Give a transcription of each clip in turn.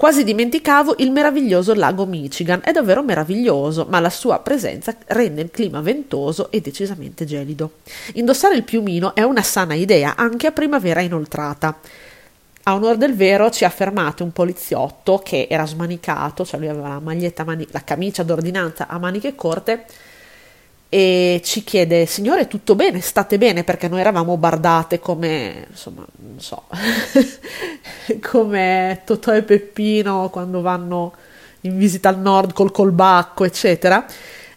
Quasi dimenticavo il meraviglioso lago Michigan, è davvero meraviglioso, ma la sua presenza rende il clima ventoso e decisamente gelido. Indossare il piumino è una sana idea anche a primavera inoltrata. A onore del vero ci ha fermato un poliziotto che era smanicato, cioè lui aveva la mani- la camicia d'ordinanza a maniche corte e ci chiede signore tutto bene? State bene? Perché noi eravamo bardate come insomma non so come Totò e Peppino quando vanno in visita al nord col colbacco eccetera.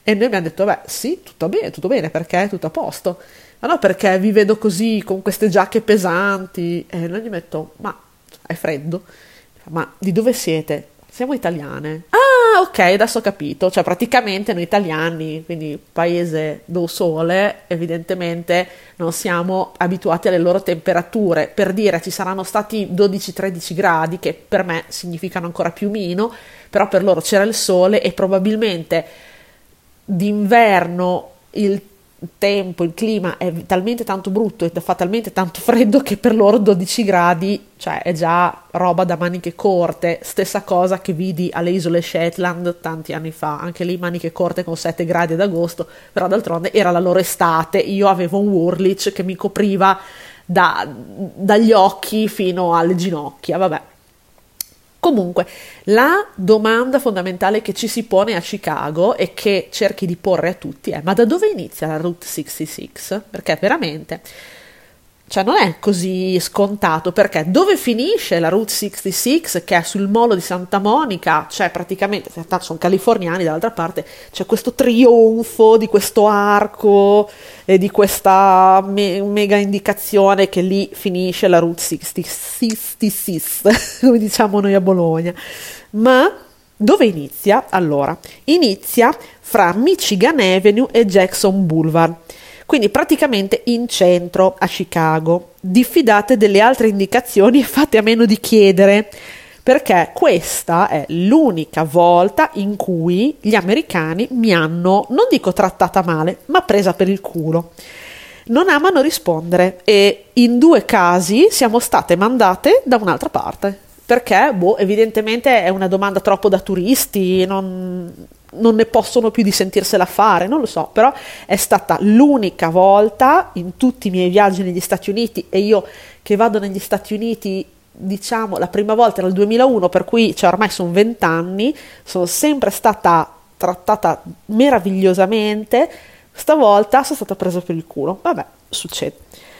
E noi abbiamo detto beh sì tutto bene tutto bene perché è tutto a posto. Ma no perché vi vedo così con queste giacche pesanti. E noi gli metto ma è freddo? Ma di dove siete? Siamo italiane ah ok, adesso ho capito. Cioè, praticamente noi italiani, quindi paese do sole, evidentemente non siamo abituati alle loro temperature. Per dire, ci saranno stati 12-13 gradi, che per me significano ancora più meno, però per loro c'era il sole e probabilmente d'inverno il tempo, il clima è talmente tanto brutto e fa talmente tanto freddo che per loro 12 gradi, cioè è già roba da maniche corte, stessa cosa che vidi alle isole Shetland tanti anni fa, anche lì maniche corte con 7 gradi ad agosto, però d'altronde era la loro estate, io avevo un Wurlich che mi copriva da, dagli occhi fino alle ginocchia, vabbè. Comunque, la domanda fondamentale che ci si pone a Chicago e che cerchi di porre a tutti è: ma da dove inizia la Route 66? Perché veramente cioè non è così scontato perché dove finisce la Route 66 che è sul molo di Santa Monica, cioè praticamente, sono californiani dall'altra parte, c'è questo trionfo di questo arco e di questa me- mega indicazione che lì finisce la Route 66, come diciamo noi a Bologna. Ma dove inizia? Allora, inizia fra Michigan Avenue e Jackson Boulevard quindi praticamente in centro a Chicago. Diffidate delle altre indicazioni e fate a meno di chiedere, perché questa è l'unica volta in cui gli americani mi hanno, non dico trattata male, ma presa per il culo. Non amano rispondere e in due casi siamo state mandate da un'altra parte perché boh, evidentemente è una domanda troppo da turisti, non, non ne possono più di sentirsela fare, non lo so, però è stata l'unica volta in tutti i miei viaggi negli Stati Uniti e io che vado negli Stati Uniti diciamo la prima volta il 2001 per cui cioè, ormai sono vent'anni sono sempre stata trattata meravigliosamente stavolta sono stata presa per il culo. Vabbè succede